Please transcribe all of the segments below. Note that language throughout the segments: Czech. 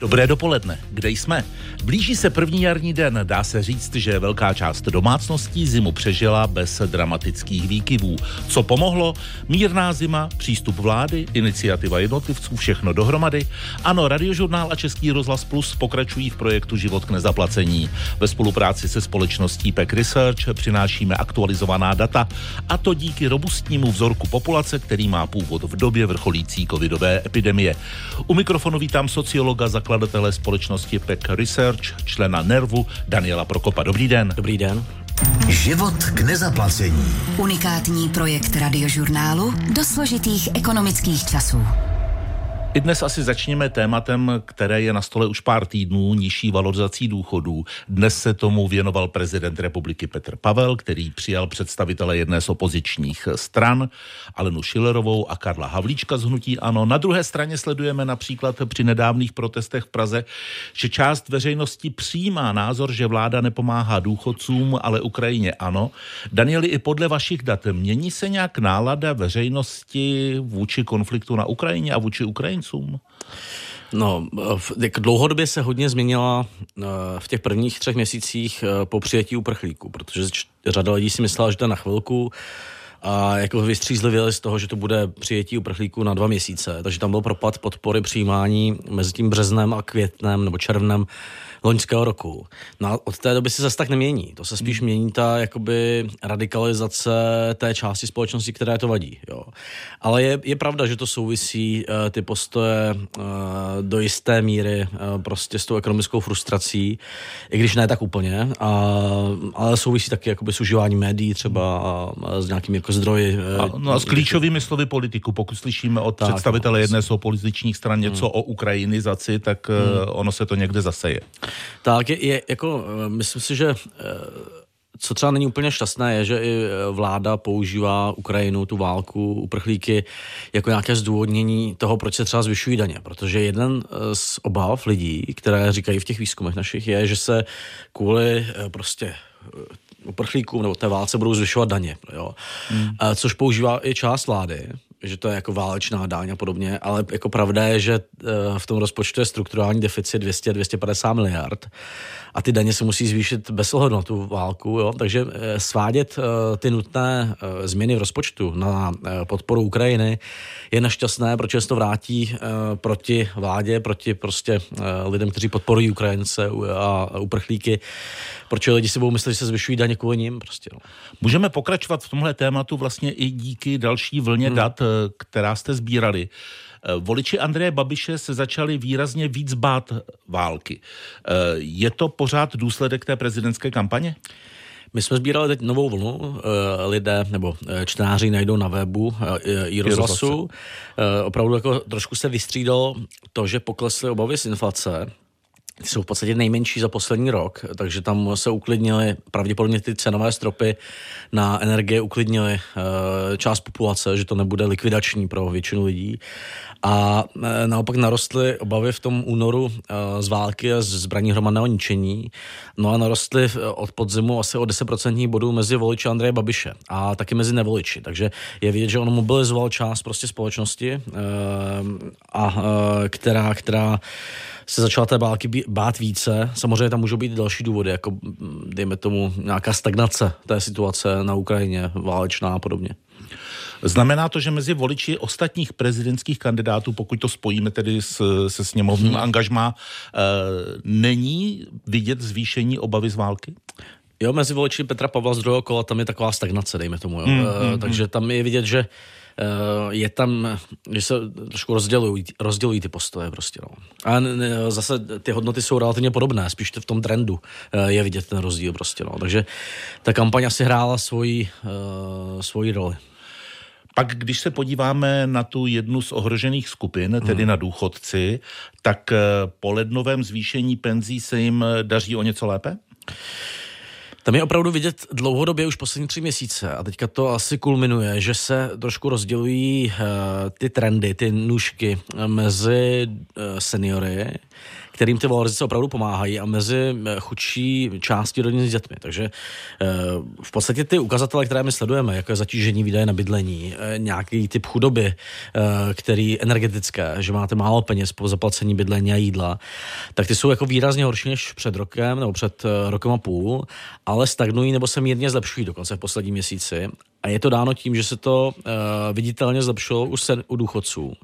Dobré dopoledne, kde jsme? Blíží se první jarní den, dá se říct, že velká část domácností zimu přežila bez dramatických výkyvů. Co pomohlo? Mírná zima, přístup vlády, iniciativa jednotlivců, všechno dohromady. Ano, Radiožurnál a Český rozhlas Plus pokračují v projektu Život k nezaplacení. Ve spolupráci se společností PEC Research přinášíme aktualizovaná data a to díky robustnímu vzorku populace, který má původ v době vrcholící covidové epidemie. U mikrofonu vítám sociologa za zakladatele společnosti PEC Research, člena Nervu Daniela Prokopa. Dobrý den. Dobrý den. Život k nezaplacení. Unikátní projekt radiožurnálu do složitých ekonomických časů. I dnes asi začněme tématem, které je na stole už pár týdnů, nižší valorizací důchodů. Dnes se tomu věnoval prezident republiky Petr Pavel, který přijal představitele jedné z opozičních stran, Alenu Šilerovou a Karla Havlíčka z Hnutí Ano. Na druhé straně sledujeme například při nedávných protestech v Praze, že část veřejnosti přijímá názor, že vláda nepomáhá důchodcům, ale Ukrajině ano. Danieli, i podle vašich dat mění se nějak nálada veřejnosti vůči konfliktu na Ukrajině a vůči Ukrajincům? Ukrajincům? No, tak dlouhodobě se hodně změnila eh, v těch prvních třech měsících eh, po přijetí uprchlíků, protože řada lidí si myslela, že to na chvilku, a jako vystřízlivěli z toho, že to bude přijetí uprchlíků na dva měsíce. Takže tam byl propad podpory přijímání mezi tím březnem a květnem nebo červnem loňského roku. No od té doby se zase tak nemění. To se spíš mění ta jakoby radikalizace té části společnosti, které to vadí. Jo. Ale je, je pravda, že to souvisí uh, ty postoje uh, do jisté míry uh, prostě s tou ekonomickou frustrací, i když ne tak úplně, a, ale souvisí taky jakoby s užíváním médií třeba a, a s nějakými jako zdroji. A, no a s klíčovými slovy politiku, pokud slyšíme od tak, představitele jedné z opozičních stran něco hmm. o ukrajinizaci, tak hmm. ono se to někde zaseje. Tak je, je jako, eh, myslím si, že eh, co třeba není úplně šťastné, je, že i eh, vláda používá Ukrajinu, tu válku, uprchlíky, jako nějaké zdůvodnění toho, proč se třeba zvyšují daně. Protože jeden z obav lidí, které říkají v těch výzkumech našich, je, že se kvůli prostě uprchlíkům nebo té válce budou zvyšovat daně. Jo. Hmm. Což používá i část vlády že to je jako válečná dáň a podobně, ale jako pravda je, že eh, v tom rozpočtu je strukturální deficit 200-250 miliard a ty daně se musí zvýšit bez ohledu na tu válku, jo? takže eh, svádět eh, ty nutné změny v rozpočtu na podporu Ukrajiny je nešťastné, protože se to vrátí proti vládě, proti prostě lidem, kteří podporují Ukrajince a uprchlíky, protože lidi si budou myslet, že se zvyšují daně kvůli ním. Prostě, no. Můžeme pokračovat v tomhle tématu vlastně i díky další vlně hmm. dat, která jste sbírali. Eh, voliči Andreje Babiše se začali výrazně víc bát války. Eh, je to pořád důsledek té prezidentské kampaně? My jsme sbírali teď novou vlnu, eh, lidé nebo čtenáři najdou na webu i rozhlasu. Opravdu jako trošku se vystřídalo to, že poklesly obavy z inflace, jsou v podstatě nejmenší za poslední rok, takže tam se uklidnily pravděpodobně ty cenové stropy na energie uklidnily eh, část populace, že to nebude likvidační pro většinu lidí. A eh, naopak narostly obavy v tom únoru eh, z války a z zbraní hromadného ničení. No a narostly od podzimu asi o 10% bodů mezi voliči Andreje Babiše a taky mezi nevoliči. Takže je vidět, že on mobilizoval část prostě společnosti, a která, která se začala té války bát více. Samozřejmě tam můžou být další důvody, jako dejme tomu nějaká stagnace té situace na Ukrajině, válečná a podobně. Znamená to, že mezi voliči ostatních prezidentských kandidátů, pokud to spojíme tedy s, se sněmovním hmm. angažmá, e, není vidět zvýšení obavy z války? Jo, mezi voliči Petra Pavla z druhého kola tam je taková stagnace, dejme tomu. Jo. Hmm, e, takže tam je vidět, že je tam, že se trošku rozdělují, rozdělují ty postoje prostě. No. A zase ty hodnoty jsou relativně podobné, spíš v tom trendu eh, je vidět ten rozdíl prostě. No. Takže ta kampaň asi hrála svoji, uh, svoji roli. Pak, když se podíváme na tu jednu z ohrožených skupin, tedy hmm. na důchodci, tak po lednovém zvýšení penzí se jim daří o něco lépe? Tam je opravdu vidět dlouhodobě už poslední tři měsíce a teďka to asi kulminuje, že se trošku rozdělují uh, ty trendy, ty nůžky mezi uh, seniory, kterým ty valorizace opravdu pomáhají a mezi eh, chudší části rodin s dětmi. Takže eh, v podstatě ty ukazatele, které my sledujeme, jako je zatížení výdaje na bydlení, eh, nějaký typ chudoby, který energetické, že máte málo peněz po zaplacení bydlení a jídla, tak ty jsou jako výrazně horší než před rokem nebo před rokem a půl, ale stagnují nebo se mírně zlepšují dokonce v posledním měsíci. A je to dáno tím, že se to uh, viditelně zlepšilo u, sen, u důchodců, uh,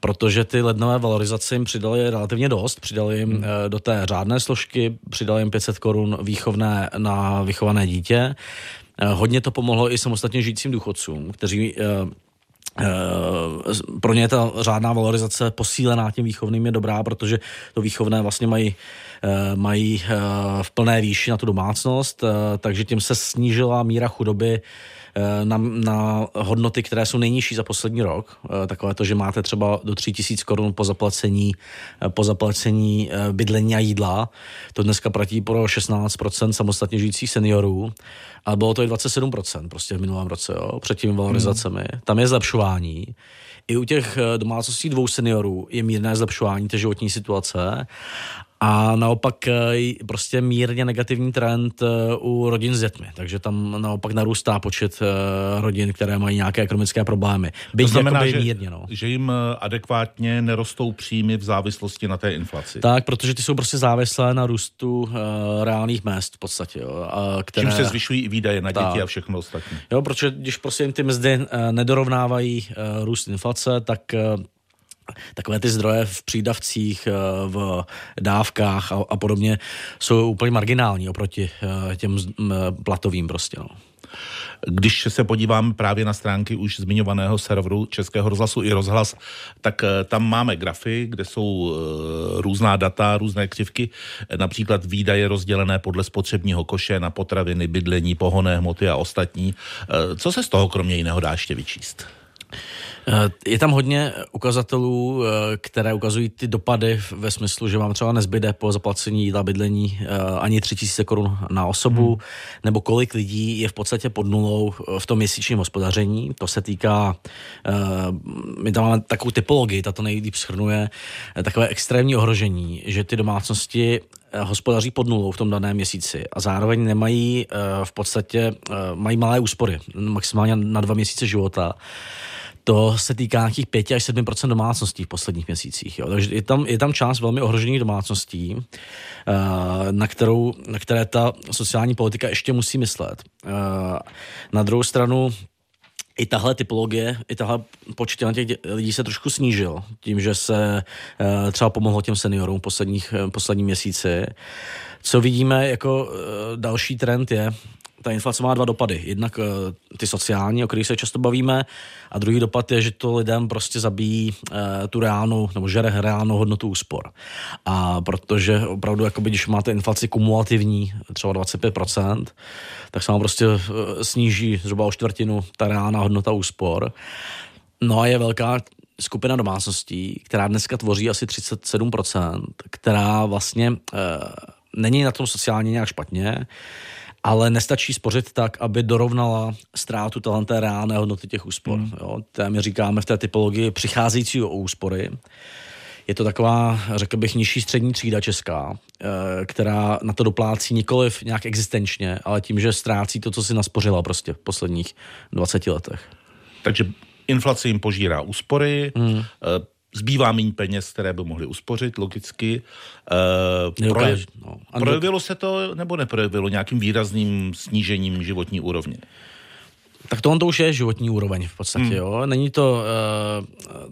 protože ty lednové valorizace jim přidali relativně dost, přidali jim uh, do té řádné složky, přidali jim 500 korun výchovné na vychované dítě. Uh, hodně to pomohlo i samostatně žijícím důchodcům, kteří uh, pro ně ta řádná valorizace posílená tím výchovným je dobrá, protože to výchovné vlastně mají, mají v plné výši na tu domácnost, takže tím se snížila míra chudoby Eh, na, na hodnoty, které jsou nejnižší za poslední rok. Eh, takové to, že máte třeba do 3000 korun po zaplacení, eh, po zaplacení bydlení a jídla. To dneska platí pro 16% samostatně žijících seniorů. A bylo to i 27% prostě v minulém roce, jo, před těmi valorizacemi. Hmm. Tam je zlepšování. I u těch domácností dvou seniorů je mírné zlepšování té životní situace a naopak eh, prostě mírně negativní trend eh, u rodin s dětmi. Takže tam naopak narůstá počet eh, rodin, které mají nějaké ekonomické problémy. Byť to znamená, že, mírně, no. že jim adekvátně nerostou příjmy v závislosti na té inflaci. Tak, protože ty jsou prostě závislé na růstu uh, reálných mest v podstatě. Jo, a které... Čím se zvyšují i výdaje na děti tak. a všechno ostatní. Jo, protože když prostě jim ty mzdy uh, nedorovnávají uh, růst inflace, tak uh, takové ty zdroje v přídavcích, eh, v dávkách a, a podobně jsou úplně marginální oproti eh, těm platovým prostě. No. Když se podíváme právě na stránky už zmiňovaného serveru Českého rozhlasu i rozhlas, tak eh, tam máme grafy, kde jsou různá data, různé křivky, například výdaje rozdělené podle spotřebního koše na potraviny, bydlení, pohonné hmoty a ostatní. Co se z toho kromě jiného dá ještě vyčíst? Eh, je tam hodně ukazatelů, eh, které ukazují ty dopady ve smyslu, že vám třeba nezbyde po zaplacení jídla bydlení eh, ani 3000 korun na osobu, hmm. nebo kolik lidí je v podstatě pod nulou v tom měsíčním hospodaření. To se týká, my tam máme takovou typologii, ta to nejlíp schrnuje, takové extrémní ohrožení, že ty domácnosti hospodaří pod nulou v tom daném měsíci a zároveň nemají v podstatě, mají malé úspory, maximálně na dva měsíce života to se týká nějakých 5 až 7% domácností v posledních měsících. Jo. Takže je tam, je tam část velmi ohrožených domácností, eh, na, kterou, na které ta sociální politika ještě musí myslet. Eh, na druhou stranu i tahle typologie, i tahle počet těch lidí se trošku snížil tím, že se uh, třeba pomohlo těm seniorům posledních, poslední měsíci. Co vidíme jako další trend je, ta inflace má dva dopady. Jednak uh, ty sociální, o kterých se často bavíme, a druhý dopad je, že to lidem prostě zabíjí uh, tu reálnou, nebo žere reálnou hodnotu úspor. A protože opravdu, jakoby, když máte inflaci kumulativní, třeba 25%, tak se vám prostě uh, sníží zhruba o čtvrtinu ta reálná hodnota úspor. No a je velká skupina domácností, která dneska tvoří asi 37%, která vlastně uh, není na tom sociálně nějak špatně, ale nestačí spořit tak, aby dorovnala ztrátu té reálné hodnoty těch úspor. Hmm. Jo. To my říkáme v té typologii přicházející o úspory. Je to taková, řekl bych, nižší střední třída česká, eh, která na to doplácí nikoliv nějak existenčně, ale tím, že ztrácí to, co si naspořila prostě v posledních 20 letech. Takže inflace jim požírá úspory, hmm. Eh, zbývá méně peněz, které by mohli uspořit, logicky. Uh, projev, no. Projevilo se to nebo neprojevilo nějakým výrazným snížením životní úrovně? Tak to on to už je životní úroveň v podstatě, hmm. jo. Není to uh,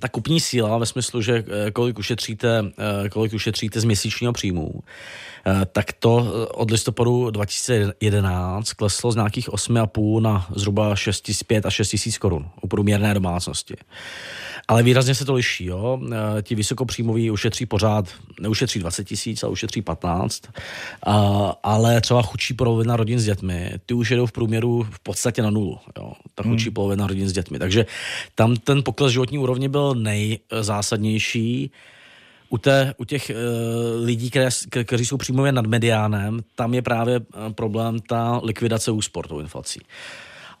ta kupní síla ve smyslu, že uh, kolik ušetříte, kolik ušetříte z měsíčního příjmu, tak to od listopadu 2011 kleslo z nějakých 8,5 na zhruba 6 5 a 6 tisíc korun u průměrné domácnosti. Ale výrazně se to liší. Jo? E, ti vysokopříjmoví ušetří pořád, neušetří 20 tisíc, ale ušetří 15. A, ale třeba chudší polovina rodin s dětmi, ty už jedou v průměru v podstatě na nulu. Jo? Ta chudší hmm. polovina rodin s dětmi. Takže tam ten pokles životní úrovně byl nejzásadnější. U, té, u těch uh, lidí, které, kteří jsou příjmově nad mediánem, tam je právě problém ta likvidace úspor tou inflací.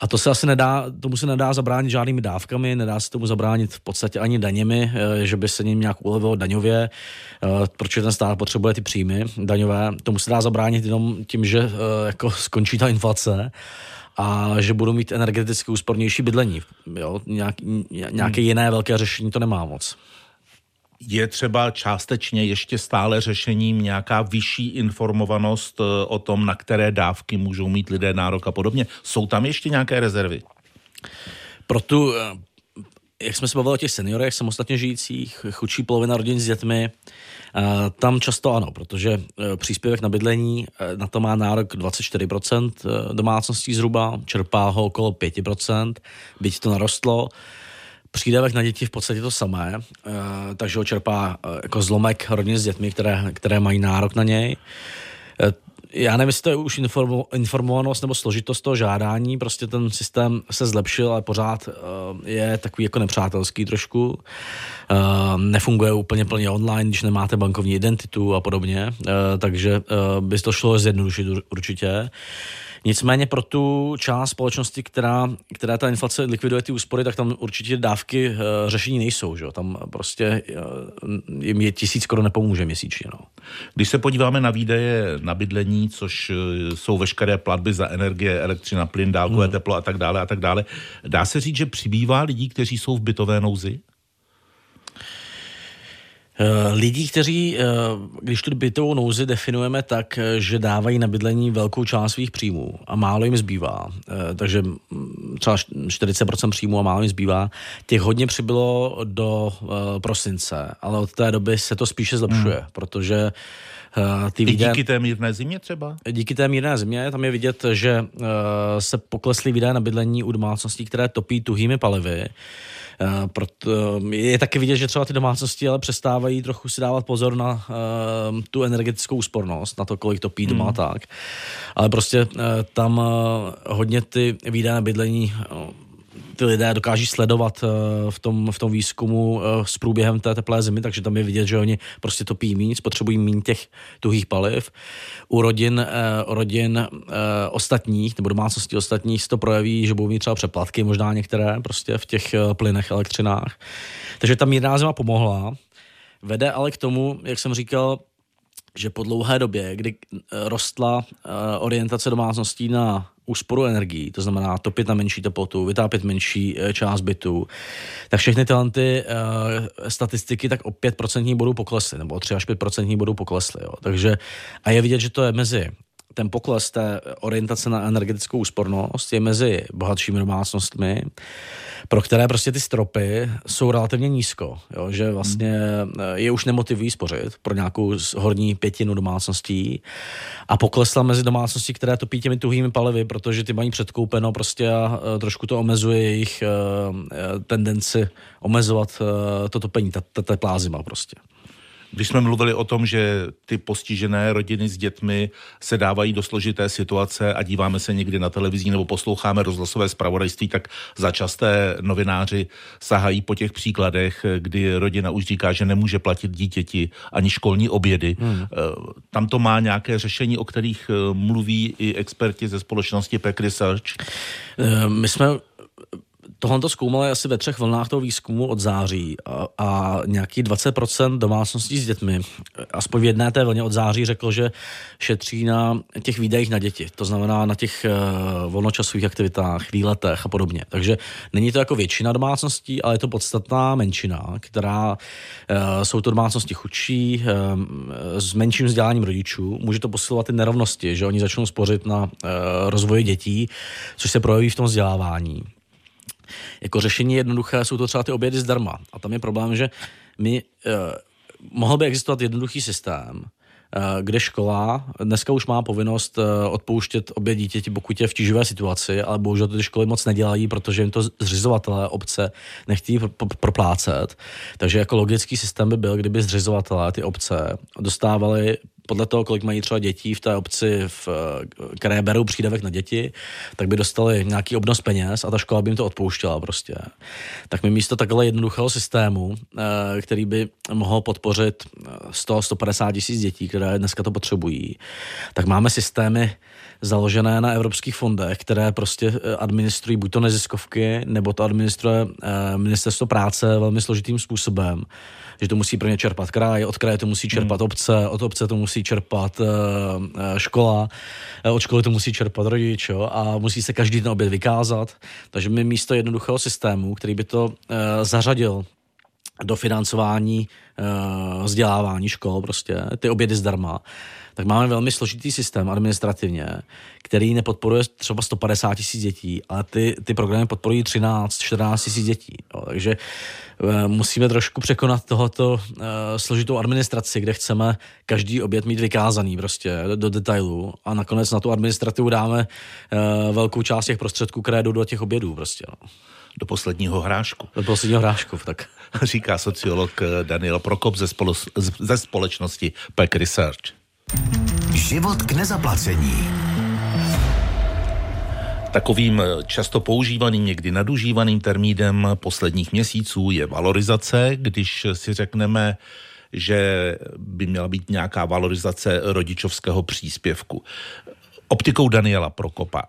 A to se asi nedá, tomu se nedá zabránit žádnými dávkami, nedá se tomu zabránit v podstatě ani daněmi, že by se ním nějak ulevilo daňově, protože ten stát potřebuje ty příjmy daňové. Tomu se dá zabránit jenom tím, že jako skončí ta inflace a že budou mít energeticky úspornější bydlení. Jo? Nějak, nějaké hmm. jiné velké řešení to nemá moc. Je třeba částečně ještě stále řešením nějaká vyšší informovanost eh, o tom, na které dávky můžou mít lidé nárok a podobně. Jsou tam ještě nějaké rezervy? Pro tu, eh, jak jsme se bavili o těch seniorech, samostatně žijících, chudší polovina rodin s dětmi, eh, tam často ano, protože příspěvek na bydlení na to má nárok 24% domácností zhruba, čerpá ho okolo 5%, byť to narostlo. Přídavek na děti v podstatě to samé, eh, takže ho čerpá eh, jako zlomek rodin s dětmi, které, které mají nárok na něj. Eh, já nevím, jestli to je už informovanost nebo složitost toho žádání, prostě ten systém se zlepšil, ale pořád je takový jako nepřátelský trošku. Nefunguje úplně plně online, když nemáte bankovní identitu a podobně, takže by to šlo zjednodušit určitě. Nicméně pro tu část společnosti, která, která ta inflace likviduje ty úspory, tak tam určitě dávky uh, řešení nejsou. Že? Tam prostě uh, jim je tisíc skoro nepomůže měsíčně. No. Když se podíváme na výdaje na bydlení, což uh, jsou veškeré platby za energie, elektřina, plyn, dálkové hmm. teplo a tak dále a tak dále, dá se říct, že přibývá lidí, kteří jsou v bytové nouzi? Eh, lidí, kteří, eh, když tu bytovou nouzi definujeme tak, eh, že dávají na bydlení velkou část svých příjmů a málo jim zbývá, takže mm, třeba 40% příjmů a málo jim zbývá, těch hodně přibylo do prosince, ale od té doby se to spíše zlepšuje, hmm. protože ty výdaje, díky té mírné zimě třeba? Díky té mírné zimě, tam je vidět, že se poklesly výdaje na bydlení u domácností, které topí tuhými palivy. Eh, proto je taky vidět, že třeba ty domácnosti ale přestávají trochu si dávat pozor na uh, tu energetickou úspornost, na to, kolik topí doma hmm. tak. Ale prostě uh, tam hodně ty výdaje na bydlení ty lidé dokáží sledovat uh, v tom, v tom výzkumu uh, s průběhem té teplé zimy, takže tam je vidět, že oni prostě topí méně, spotřebují méně těch tuhých paliv. U rodin, uh, rodin ostatních nebo domácností ostatních se to projeví, že budou mít třeba přeplatky, možná některé prostě v těch plynech, elektřinách. Takže ta mírná zima pomohla. Vede ale k tomu, jak jsem říkal, že po dlouhé době, kdy rostla orientace domácností na úsporu energií, to znamená topit na menší teplotu, vytápět menší eh, část bytu, tak všechny tyhle ty, uh, statistiky tak o 5% bodů poklesly, nebo o 3 až 5% bodů poklesly. Jo. Takže a je vidět, že to je mezi ten pokles té orientace na energetickou úspornost je mezi bohatšími domácnostmi, pro které prostě ty stropy jsou relativně nízko, jo, že vlastně eh, je už nemotivují spořit pro nějakou horní pětinu domácností a poklesla mezi domácnosti, které topí těmi tuhými palivy, protože ty mají předkoupeno prostě a eh, trošku to omezuje jejich uh, tendenci omezovat to topení, ta, ta teplá zima prostě. Když jsme mluvili o tom, že ty postižené rodiny s dětmi se dávají do složité situace a díváme se někdy na televizí nebo posloucháme rozhlasové zpravodajství, tak začasté novináři sahají po těch příkladech, kdy rodina už říká, že nemůže platit dítěti ani školní obědy. Hmm. Eh, tam to má nějaké řešení, o kterých eh, mluví i experti ze společnosti Peck Research? Eh, my jsme Tohle to zkoumali asi ve třech vlnách toho výzkumu od září a, a nějaký 20% domácností s dětmi, aspoň v jedné té vlně od září řekl, že šetří na těch výdajích na děti, to znamená na těch uh, volnočasových aktivitách, výletech a podobně. Takže není to jako většina domácností, ale je to podstatná menšina, která uh, jsou to domácnosti chudší, uh, s menším vzděláním rodičů. Může to posilovat i nerovnosti, že oni začnou spořit na uh, rozvoji dětí, což se projeví v tom vzdělávání jako řešení jednoduché jsou to třeba ty obědy zdarma. A tam je problém, že my, eh, mohl by existovat jednoduchý systém, eh, kde škola dneska už má povinnost eh, odpouštět obě dítěti, pokud je v tíživé situaci, ale bohužel ty školy moc nedělají, protože jim to zřizovatelé obce nechtějí proplácet. Takže jako logický systém by byl, kdyby zřizovatelé ty obce dostávali podle toho, kolik mají třeba dětí v té obci, v, které berou přídavek na děti, tak by dostali nějaký obnos peněz a ta škola by jim to odpouštěla prostě. Tak my místo takhle jednoduchého systému, eh, který by mohl podpořit 100-150 tisíc dětí, které dneska to potřebují, tak máme systémy založené na evropských fondech, které prostě eh, administrují buď to neziskovky, nebo to administruje eh, ministerstvo práce velmi složitým způsobem že to musí pro ně čerpat kraj, od kraje to musí čerpat hmm. obce, od obce to musí čerpat uh, škola, od školy to musí čerpat rodič jo, a musí se každý ten oběd vykázat. Takže my místo jednoduchého systému, který by to zařadil do financování vzdělávání škol, prostě ty obědy zdarma, tak máme velmi složitý systém administrativně, který nepodporuje třeba 150 tisíc dětí, ale ty, ty programy podporují 13, 14 tisíc dětí. Jo. Takže e, musíme trošku překonat tohoto e, složitou administraci, kde chceme každý oběd mít vykázaný prostě do, do detailu a nakonec na tu administrativu dáme e, velkou část těch prostředků, které jdou do těch obědů prostě. No do posledního hrášku. Do posledního hrášku, tak. Říká sociolog Daniel Prokop ze, spolo, ze společnosti Peck Research. Život k nezaplacení. Takovým často používaným, někdy nadužívaným termínem posledních měsíců je valorizace, když si řekneme, že by měla být nějaká valorizace rodičovského příspěvku. Optikou Daniela Prokopa.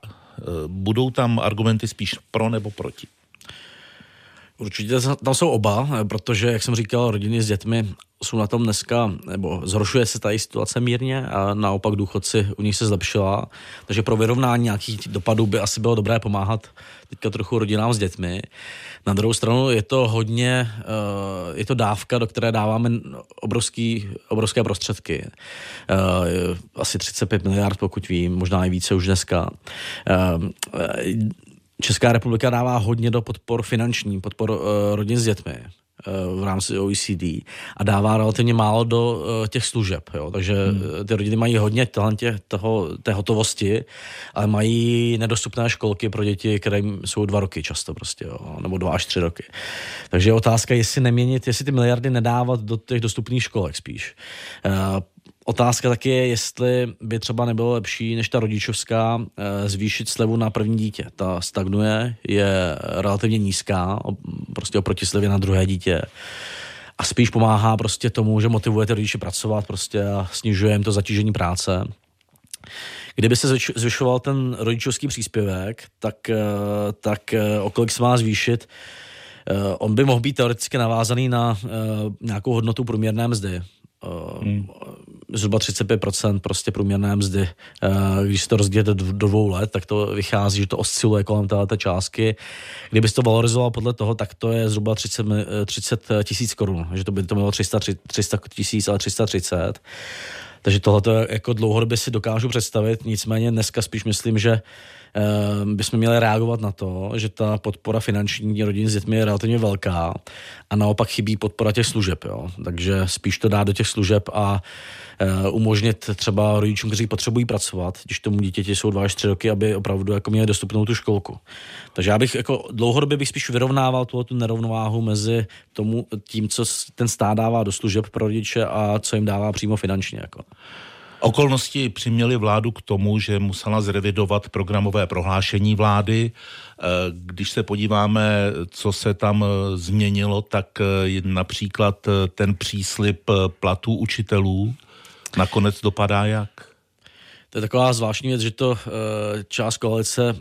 Budou tam argumenty spíš pro nebo proti? Určitě tam jsou oba, protože, jak jsem říkal, rodiny s dětmi jsou na tom dneska, nebo zhoršuje se tady situace mírně a naopak důchodci u nich se zlepšila. Takže pro vyrovnání nějakých dopadů by asi bylo dobré pomáhat teďka trochu rodinám s dětmi. Na druhou stranu je to hodně, eh, je to dávka, do které dáváme obrovský, obrovské prostředky. Eh, asi 35 miliard, pokud vím, možná i více už dneska eh, Česká republika dává hodně do podpor finanční, podpor uh, rodin s dětmi uh, v rámci OECD a dává relativně málo do uh, těch služeb. Jo? Takže hmm. ty rodiny mají hodně talentě toho, té hotovosti, ale mají nedostupné školky pro děti, které jsou dva roky často prostě, jo? nebo dva až tři roky. Takže je otázka, jestli neměnit, jestli ty miliardy nedávat do těch dostupných školek spíš. Otázka taky je, jestli by třeba nebylo lepší než ta rodičovská eh, zvýšit slevu na první dítě. Ta stagnuje, je relativně nízká, prostě oproti slevě na druhé dítě. A spíš pomáhá prostě tomu, že motivuje ty rodiče pracovat prostě a snižuje jim to zatížení práce. Kdyby se zvyšoval ten rodičovský příspěvek, tak, eh, tak eh, o kolik se má zvýšit, on by mohl být teoreticky navázaný na nějakou hodnotu průměrné mzdy. Hmm zhruba 35% prostě průměrné mzdy. Eh, když se to rozdělíte do, dvou let, tak to vychází, že to osciluje kolem této částky. Kdyby to valorizoval podle toho, tak to je zhruba 30, 30 tisíc korun, že to by to bylo 300 tisíc, ale 330. Takže tohle jako dlouhodobě si dokážu představit, nicméně dneska spíš myslím, že Ehm, bychom měli reagovat na to, že ta podpora finanční rodin s dětmi je relativně velká a naopak chybí podpora těch služeb. Jo. Takže spíš to dát do těch služeb a eh, umožnit třeba rodičům, kteří potřebují pracovat, když tomu dítěti jsou dva až tři roky, aby opravdu jako měli dostupnou tu školku. Takže já bych jako dlouhodobě bych spíš vyrovnával tu, tu nerovnováhu mezi tomu, tím, co ten stát dává do služeb pro rodiče a co jim dává přímo finančně. Jako. Okolnosti přiměly vládu k tomu, že musela zrevidovat programové prohlášení vlády. Eh, když se podíváme, co se tam eh, změnilo, tak eh, například ten příslip platů učitelů nakonec dopadá jak? To je taková zvláštní věc, že to část koalice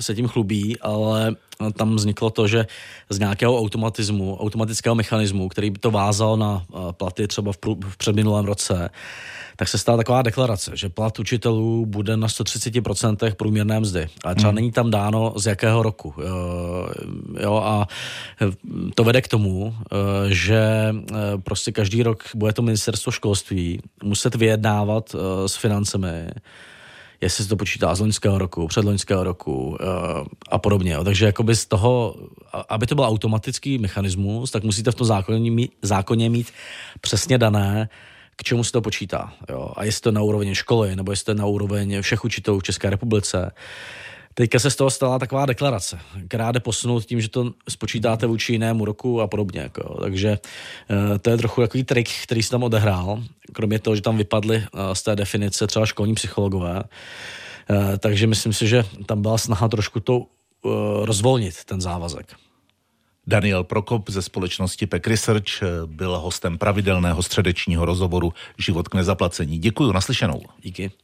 se tím chlubí, ale tam vzniklo to, že z nějakého automatismu, automatického mechanismu, který by to vázal na platy třeba v, prů, v předminulém roce, tak se stala taková deklarace, že plat učitelů bude na 130% průměrné mzdy. Ale třeba hmm. není tam dáno z jakého roku. Jo, a to vede k tomu, eh, že eh, prostě každý rok bude to ministerstvo školství muset vyjednávat eh, s financemi, jestli se to počítá z loňského roku, předloňského roku a podobně. Takže jakoby z toho, aby to byl automatický mechanismus, tak musíte v tom zákoně mít, zákoně mít přesně dané, k čemu se to počítá. Jo? A jestli to na úroveň školy, nebo jestli to na úroveň všech učitelů v České republice. Teďka se z toho stala taková deklarace, která jde posunout tím, že to spočítáte vůči jinému roku a podobně. Jako. Takže eh, to je trochu takový trik, který se tam odehrál, kromě toho, že tam vypadly eh, z té definice třeba školní psychologové. Eh, takže myslím si, že tam byla snaha trošku to rozvolnit, ten závazek. Daniel Prokop ze společnosti PEC Research byl hostem pravidelného středečního rozhovoru Život k nezaplacení. Děkuji, naslyšenou. Díky.